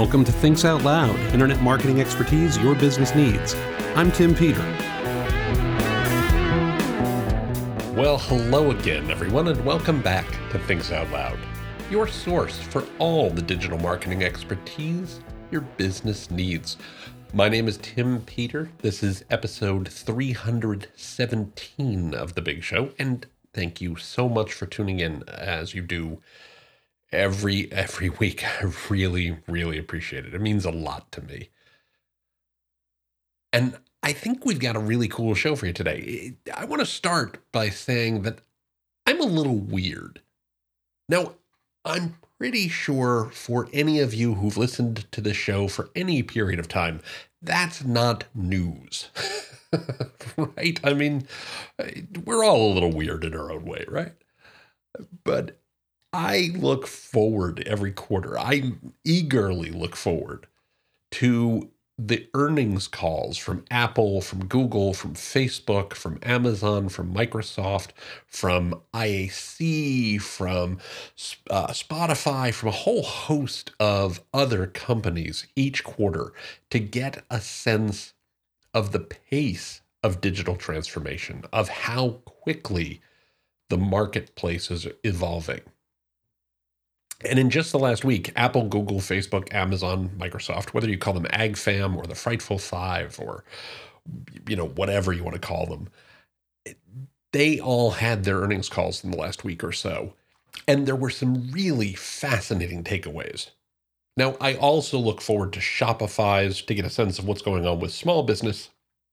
Welcome to Thinks Out Loud, internet marketing expertise your business needs. I'm Tim Peter. Well, hello again, everyone, and welcome back to Thinks Out Loud, your source for all the digital marketing expertise your business needs. My name is Tim Peter. This is episode 317 of The Big Show, and thank you so much for tuning in as you do every every week. I really really appreciate it. It means a lot to me. And I think we've got a really cool show for you today. I want to start by saying that I'm a little weird. Now, I'm pretty sure for any of you who've listened to this show for any period of time, that's not news. right? I mean, we're all a little weird in our own way, right? But I look forward every quarter. I eagerly look forward to the earnings calls from Apple, from Google, from Facebook, from Amazon, from Microsoft, from IAC, from uh, Spotify, from a whole host of other companies each quarter to get a sense of the pace of digital transformation, of how quickly the marketplace is evolving. And in just the last week, Apple, Google, Facebook, Amazon, Microsoft, whether you call them AgFam or the Frightful Five or you know whatever you want to call them, they all had their earnings calls in the last week or so, and there were some really fascinating takeaways. Now, I also look forward to Shopify's to get a sense of what's going on with small business,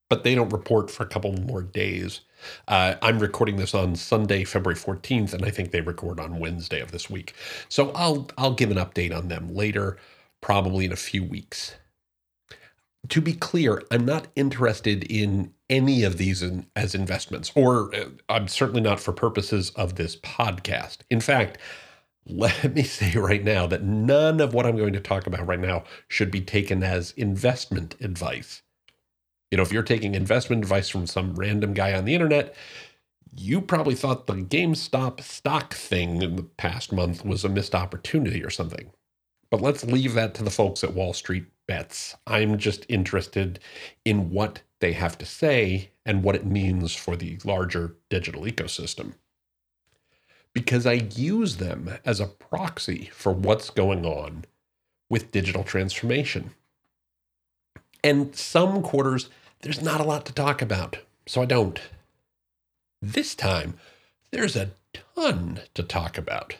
but they don't report for a couple more days. Uh, I'm recording this on Sunday, February 14th, and I think they record on Wednesday of this week. So I'll I'll give an update on them later, probably in a few weeks. To be clear, I'm not interested in any of these in, as investments, or uh, I'm certainly not for purposes of this podcast. In fact, let me say right now that none of what I'm going to talk about right now should be taken as investment advice. You know, if you're taking investment advice from some random guy on the internet, you probably thought the GameStop stock thing in the past month was a missed opportunity or something. But let's leave that to the folks at Wall Street Bets. I'm just interested in what they have to say and what it means for the larger digital ecosystem. Because I use them as a proxy for what's going on with digital transformation. And some quarters, there's not a lot to talk about, so I don't. This time, there's a ton to talk about.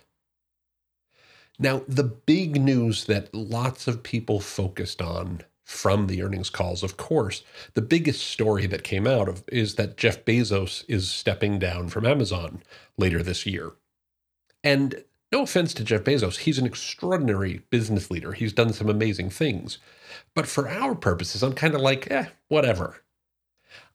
Now, the big news that lots of people focused on from the earnings calls, of course, the biggest story that came out of is that Jeff Bezos is stepping down from Amazon later this year. And no offense to Jeff Bezos, he's an extraordinary business leader. He's done some amazing things. But for our purposes, I'm kind of like, eh, whatever.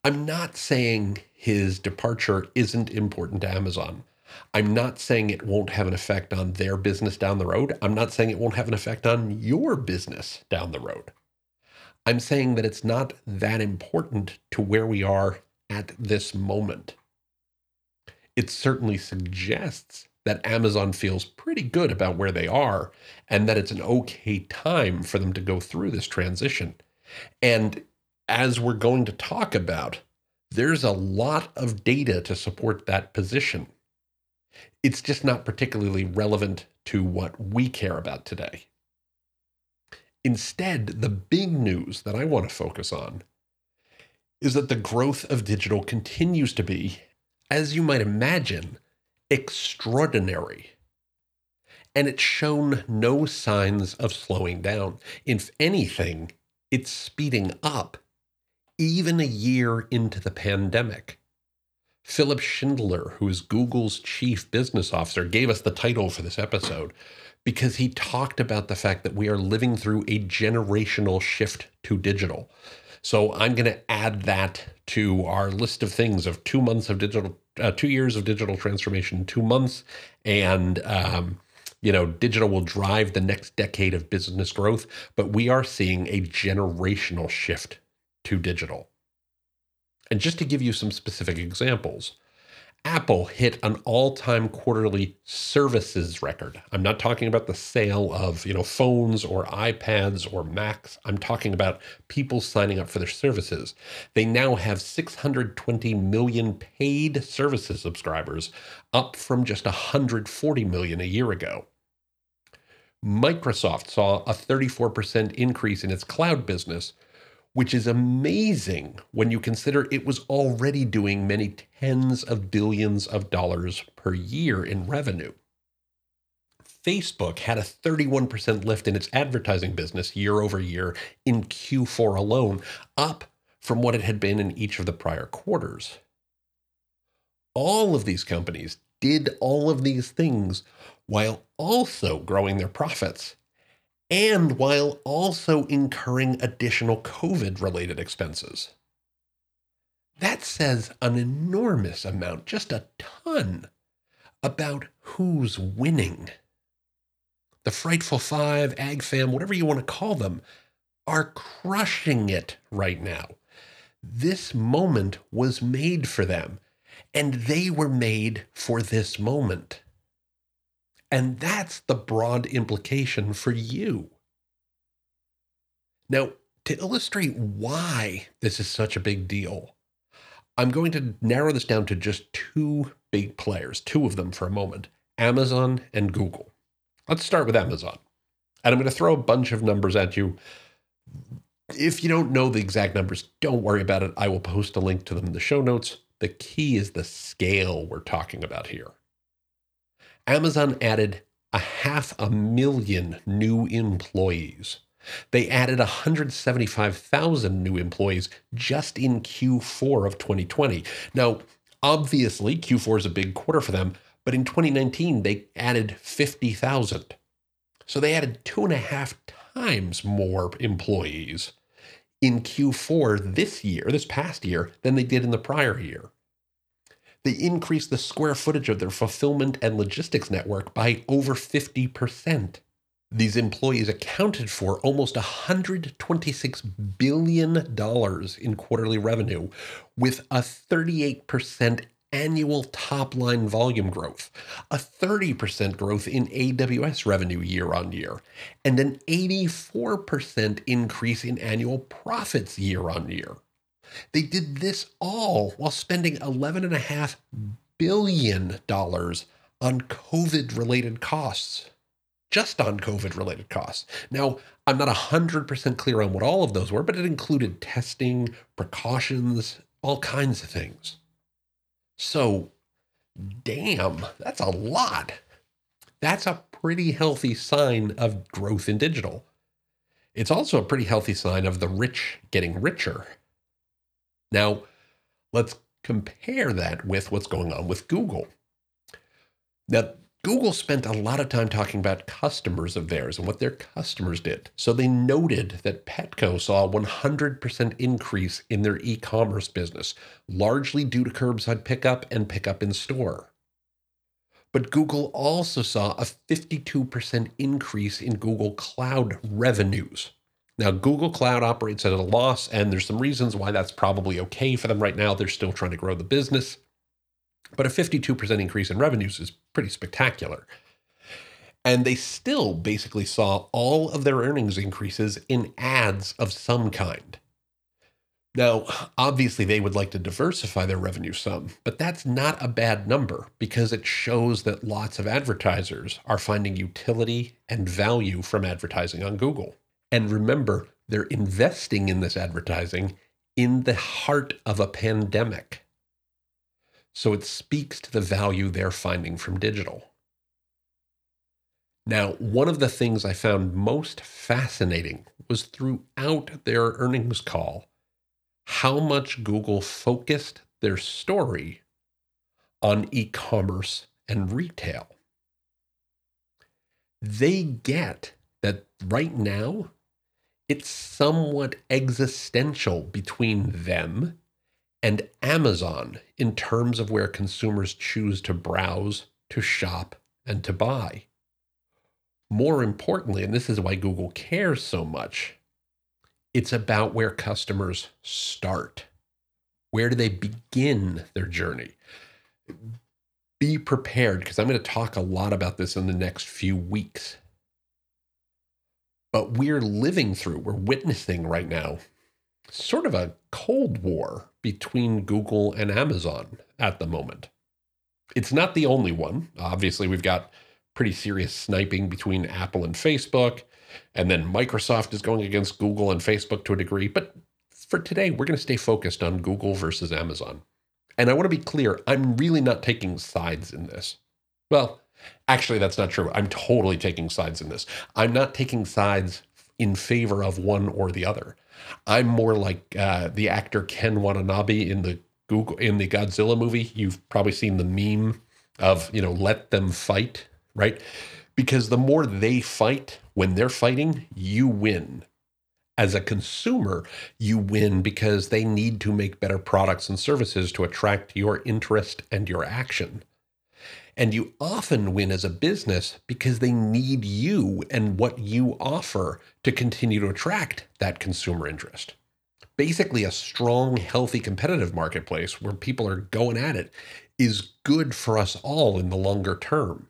I'm not saying his departure isn't important to Amazon. I'm not saying it won't have an effect on their business down the road. I'm not saying it won't have an effect on your business down the road. I'm saying that it's not that important to where we are at this moment. It certainly suggests that Amazon feels pretty good about where they are and that it's an okay time for them to go through this transition. And as we're going to talk about, there's a lot of data to support that position. It's just not particularly relevant to what we care about today. Instead, the big news that I want to focus on is that the growth of digital continues to be, as you might imagine, extraordinary. And it's shown no signs of slowing down. If anything, it's speeding up, even a year into the pandemic. Philipp Schindler, who is Google's chief business officer, gave us the title for this episode because he talked about the fact that we are living through a generational shift to digital. So I'm going to add that to our list of things of two months of digital, uh, two years of digital transformation, two months, and um, you know, digital will drive the next decade of business growth. But we are seeing a generational shift to digital. And just to give you some specific examples, Apple hit an all-time quarterly services record. I'm not talking about the sale of, you know, phones or iPads or Macs. I'm talking about people signing up for their services. They now have 620 million paid services subscribers, up from just 140 million a year ago. Microsoft saw a 34% increase in its cloud business, which is amazing when you consider it was already doing many tens of billions of dollars per year in revenue. Facebook had a 31% lift in its advertising business year over year in Q4 alone, up from what it had been in each of the prior quarters. All of these companies did all of these things while also growing their profits and while also incurring additional COVID related expenses. That says an enormous amount, just a ton, about who's winning. The Frightful Five, AgFam, whatever you want to call them, are crushing it right now. This moment was made for them, and they were made for this moment. And that's the broad implication for you. Now, to illustrate why this is such a big deal, I'm going to narrow this down to just two big players, two of them for a moment Amazon and Google. Let's start with Amazon. And I'm going to throw a bunch of numbers at you. If you don't know the exact numbers, don't worry about it. I will post a link to them in the show notes. The key is the scale we're talking about here. Amazon added a half a million new employees. They added 175,000 new employees just in Q4 of 2020. Now, obviously, Q4 is a big quarter for them, but in 2019, they added 50,000. So they added two and a half times more employees in Q4 this year, this past year, than they did in the prior year. They increased the square footage of their fulfillment and logistics network by over 50%. These employees accounted for almost $126 billion in quarterly revenue, with a 38% annual top line volume growth, a 30% growth in AWS revenue year on year, and an 84% increase in annual profits year on year. They did this all while spending $11.5 billion on COVID related costs. Just on COVID related costs. Now, I'm not 100% clear on what all of those were, but it included testing, precautions, all kinds of things. So, damn, that's a lot. That's a pretty healthy sign of growth in digital. It's also a pretty healthy sign of the rich getting richer. Now, let's compare that with what's going on with Google. Now, Google spent a lot of time talking about customers of theirs and what their customers did. So they noted that Petco saw a 100% increase in their e commerce business, largely due to curbside pickup and pickup in store. But Google also saw a 52% increase in Google Cloud revenues. Now, Google Cloud operates at a loss, and there's some reasons why that's probably okay for them right now. They're still trying to grow the business. But a 52% increase in revenues is pretty spectacular. And they still basically saw all of their earnings increases in ads of some kind. Now, obviously, they would like to diversify their revenue some, but that's not a bad number because it shows that lots of advertisers are finding utility and value from advertising on Google. And remember, they're investing in this advertising in the heart of a pandemic. So it speaks to the value they're finding from digital. Now, one of the things I found most fascinating was throughout their earnings call how much Google focused their story on e commerce and retail. They get that right now it's somewhat existential between them and Amazon in terms of where consumers choose to browse, to shop, and to buy. More importantly, and this is why Google cares so much, it's about where customers start. Where do they begin their journey? be prepared because I'm going to talk a lot about this in the next few weeks. But we're living through, we're witnessing right now sort of a cold war between Google and Amazon at the moment. It's not the only one. Obviously, we've got pretty serious sniping between Apple and Facebook. And then Microsoft is going against Google and Facebook to a degree. But for today, we're going to stay focused on Google versus Amazon. And I want to be clear I'm really not taking sides in this. Well, actually, that's not true. I'm totally taking sides in this. I'm not taking sides in favor of one or the other. I'm more like uh, the actor Ken Watanabe in the Google in the Godzilla movie. You've probably seen the meme of you know let them fight, right? Because the more they fight when they're fighting, you win. As a consumer, you win because they need to make better products and services to attract your interest and your action. And you often win as a business because they need you and what you offer to continue to attract that consumer interest. Basically, a strong, healthy, competitive marketplace where people are going at it is good for us all in the longer term.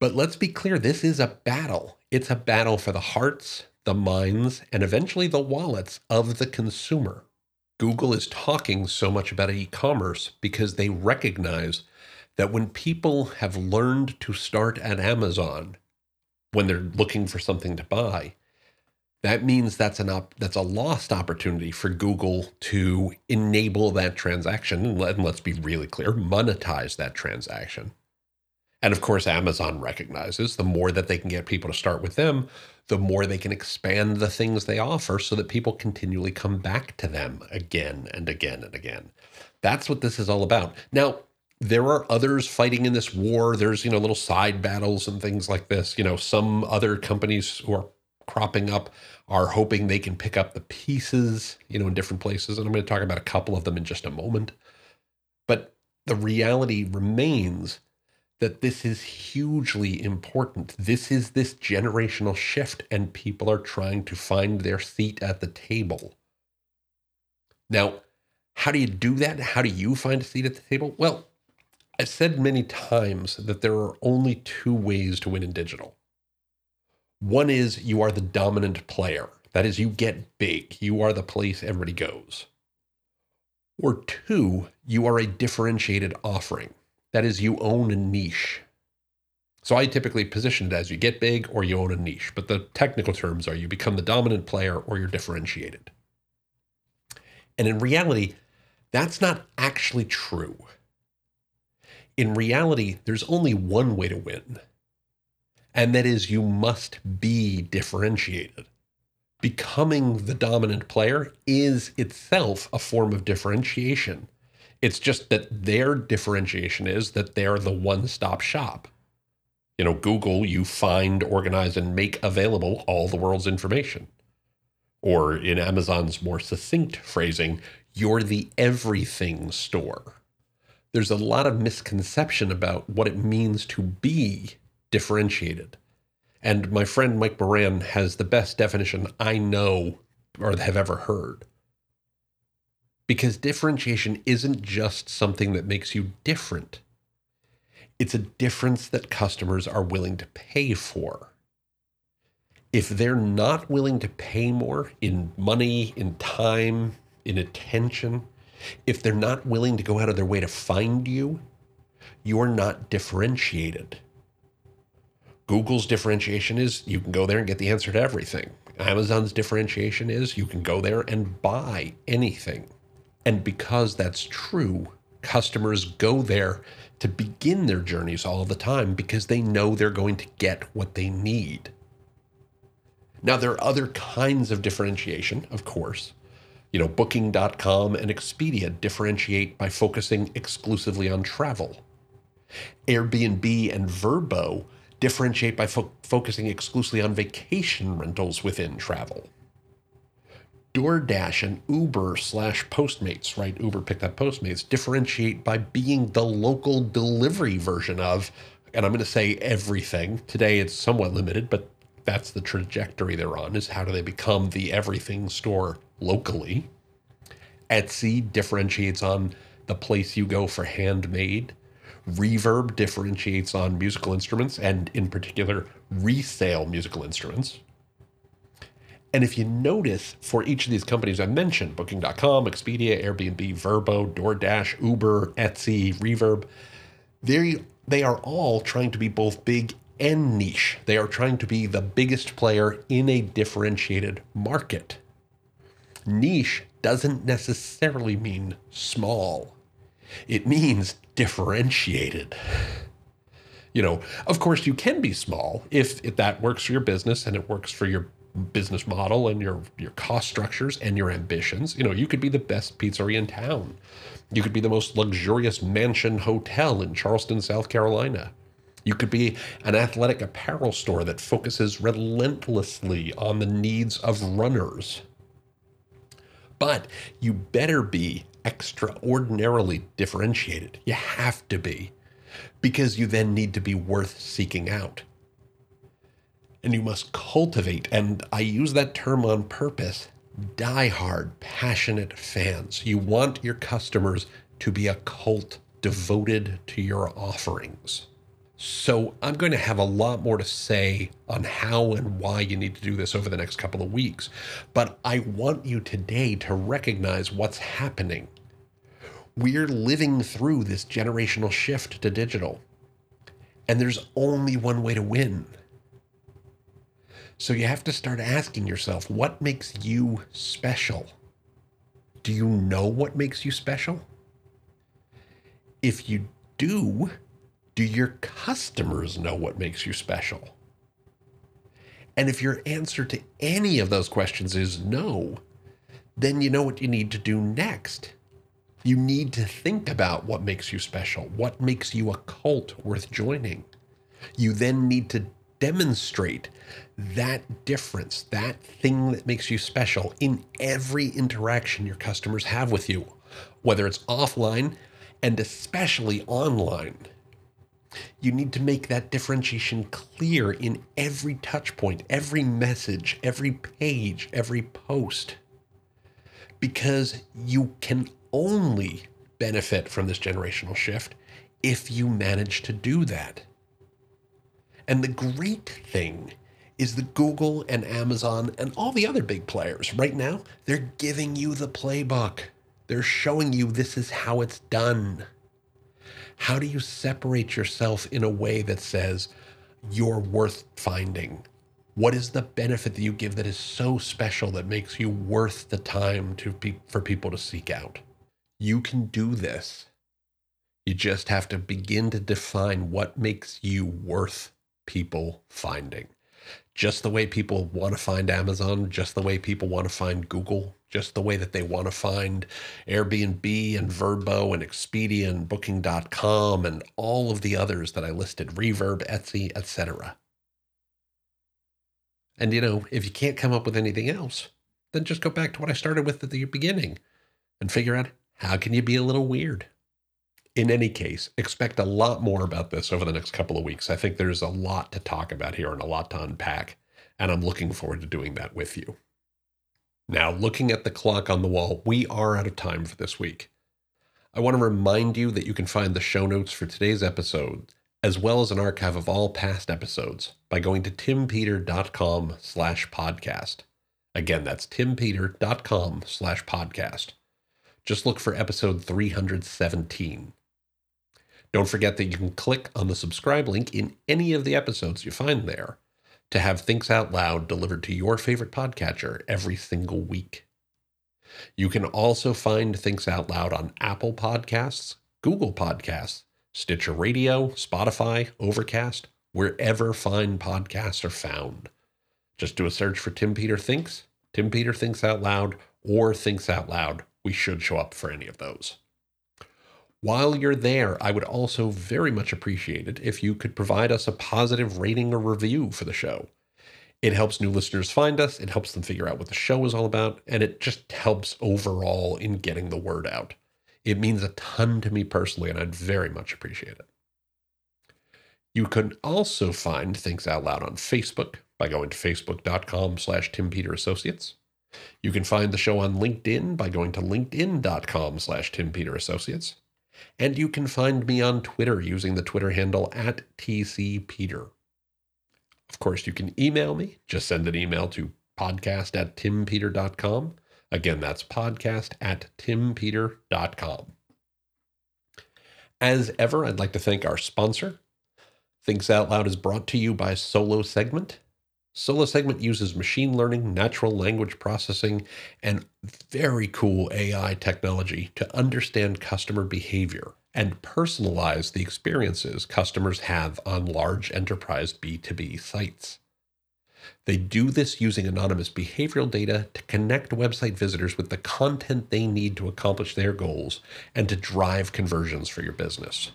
But let's be clear this is a battle. It's a battle for the hearts, the minds, and eventually the wallets of the consumer. Google is talking so much about e commerce because they recognize that when people have learned to start at Amazon when they're looking for something to buy, that means that's an op- that's a lost opportunity for Google to enable that transaction and, let, and let's be really clear, monetize that transaction. And of course, Amazon recognizes the more that they can get people to start with them, the more they can expand the things they offer so that people continually come back to them again and again and again. That's what this is all about. Now, there are others fighting in this war. There's, you know, little side battles and things like this. You know, some other companies who are cropping up are hoping they can pick up the pieces, you know, in different places. And I'm going to talk about a couple of them in just a moment. But the reality remains that this is hugely important. This is this generational shift, and people are trying to find their seat at the table. Now, how do you do that? How do you find a seat at the table? Well, I've said many times that there are only two ways to win in digital. One is you are the dominant player. That is, you get big. You are the place everybody goes. Or two, you are a differentiated offering. That is, you own a niche. So I typically position it as you get big or you own a niche, but the technical terms are you become the dominant player or you're differentiated. And in reality, that's not actually true. In reality, there's only one way to win, and that is you must be differentiated. Becoming the dominant player is itself a form of differentiation. It's just that their differentiation is that they're the one stop shop. You know, Google, you find, organize, and make available all the world's information. Or in Amazon's more succinct phrasing, you're the everything store there's a lot of misconception about what it means to be differentiated. And my friend Mike Moran has the best definition I know or have ever heard. Because differentiation isn't just something that makes you different, it's a difference that customers are willing to pay for. If they're not willing to pay more in money, in time, in attention, if they're not willing to go out of their way to find you, you're not differentiated. Google's differentiation is you can go there and get the answer to everything. Amazon's differentiation is you can go there and buy anything. And because that's true, customers go there to begin their journeys all the time because they know they're going to get what they need. Now, there are other kinds of differentiation, of course. You know, Booking.com and Expedia differentiate by focusing exclusively on travel. Airbnb and Vrbo differentiate by fo- focusing exclusively on vacation rentals within travel. DoorDash and Uber slash Postmates, right? Uber picked up Postmates, differentiate by being the local delivery version of, and I'm going to say everything. Today it's somewhat limited, but that's the trajectory they're on is how do they become the everything store locally. Etsy differentiates on the place you go for handmade. Reverb differentiates on musical instruments and, in particular, resale musical instruments. And if you notice, for each of these companies I mentioned Booking.com, Expedia, Airbnb, Vrbo, DoorDash, Uber, Etsy, Reverb they, they are all trying to be both big and niche. They are trying to be the biggest player in a differentiated market. Niche doesn't necessarily mean small, it means differentiated. You know, of course, you can be small if, if that works for your business and it works for your business model and your your cost structures and your ambitions. You know, you could be the best pizzeria in town. You could be the most luxurious mansion hotel in Charleston, South Carolina. You could be an athletic apparel store that focuses relentlessly on the needs of runners. But you better be extraordinarily differentiated. You have to be, because you then need to be worth seeking out and you must cultivate, and I use that term on purpose, die-hard, passionate fans. You want your customers to be a cult devoted to your offerings. So, I'm going to have a lot more to say on how and why you need to do this over the next couple of weeks. But I want you today to recognize what's happening. We're living through this generational shift to digital. And there's only one way to win, so you have to start asking yourself what makes you special? Do you know what makes you special? If you do, do your customers know what makes you special? And if your answer to any of those questions is no, then you know what you need to do next. You need to think about what makes you special, what makes you a cult worth joining. You then need to demonstrate that difference, that thing that makes you special in every interaction your customers have with you, whether it's offline and especially online. You need to make that differentiation clear in every touch point, every message, every page, every post. Because you can only benefit from this generational shift if you manage to do that. And the great thing is that Google and Amazon and all the other big players right now, they're giving you the playbook. They're showing you this is how it's done. How do you separate yourself in a way that says you're worth finding? What is the benefit that you give that is so special that makes you worth the time to pe- for people to seek out? You can do this. You just have to begin to define what makes you worth people finding. Just the way people want to find Amazon, just the way people want to find Google, just the way that they want to find Airbnb and Vrbo and Expedia and Booking.com and all of the others that I listed, Reverb, Etsy, etc. And you know, if you can't come up with anything else, then just go back to what I started with at the beginning and figure out how can you be a little weird? In any case, expect a lot more about this over the next couple of weeks. I think there's a lot to talk about here and a lot to unpack, and I'm looking forward to doing that with you. Now, looking at the clock on the wall, we are out of time for this week. I want to remind you that you can find the show notes for today's episode, as well as an archive of all past episodes, by going to timpeter.com slash podcast. Again, that's timpeter.com slash podcast. Just look for episode 317. Don't forget that you can click on the subscribe link in any of the episodes you find there to have Thinks Out Loud delivered to your favorite podcatcher every single week. You can also find Thinks Out Loud on Apple Podcasts, Google Podcasts, Stitcher Radio, Spotify, Overcast, wherever fine podcasts are found. Just do a search for Tim Peter Thinks, Tim Peter Thinks Out Loud, or Thinks Out Loud. We should show up for any of those. While you're there, I would also very much appreciate it if you could provide us a positive rating or review for the show. It helps new listeners find us, it helps them figure out what the show is all about, and it just helps overall in getting the word out. It means a ton to me personally, and I'd very much appreciate it. You can also find Thinks Out Loud on Facebook by going to facebook.com slash Tim Peter Associates. You can find the show on LinkedIn by going to linkedin.com slash Tim Peter Associates. And you can find me on Twitter using the Twitter handle at TCPeter. Of course, you can email me. Just send an email to podcast at timpeter.com. Again, that's podcast at timpeter.com. As ever, I'd like to thank our sponsor. Thinks Out Loud is brought to you by Solo Segment. Solo Segment uses machine learning, natural language processing, and very cool AI technology to understand customer behavior and personalize the experiences customers have on large enterprise B2B sites. They do this using anonymous behavioral data to connect website visitors with the content they need to accomplish their goals and to drive conversions for your business.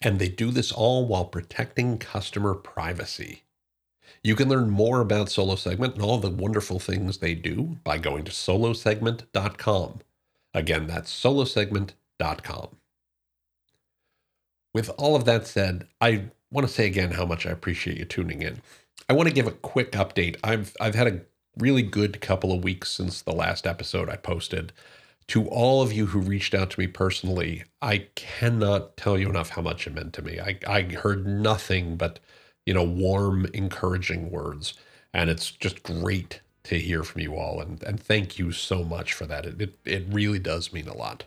And they do this all while protecting customer privacy. You can learn more about Solo Segment and all the wonderful things they do by going to solosegment.com. Again, that's solosegment.com. With all of that said, I want to say again how much I appreciate you tuning in. I want to give a quick update. I've I've had a really good couple of weeks since the last episode I posted. To all of you who reached out to me personally, I cannot tell you enough how much it meant to me. I, I heard nothing but, you know, warm, encouraging words. And it's just great to hear from you all. And, and thank you so much for that. It, it, it really does mean a lot.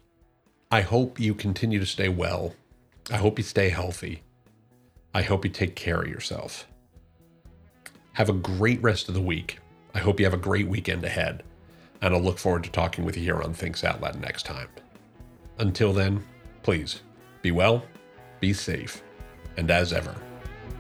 I hope you continue to stay well. I hope you stay healthy. I hope you take care of yourself. Have a great rest of the week. I hope you have a great weekend ahead. And I'll look forward to talking with you here on Thinks Out Loud next time. Until then, please be well, be safe, and as ever,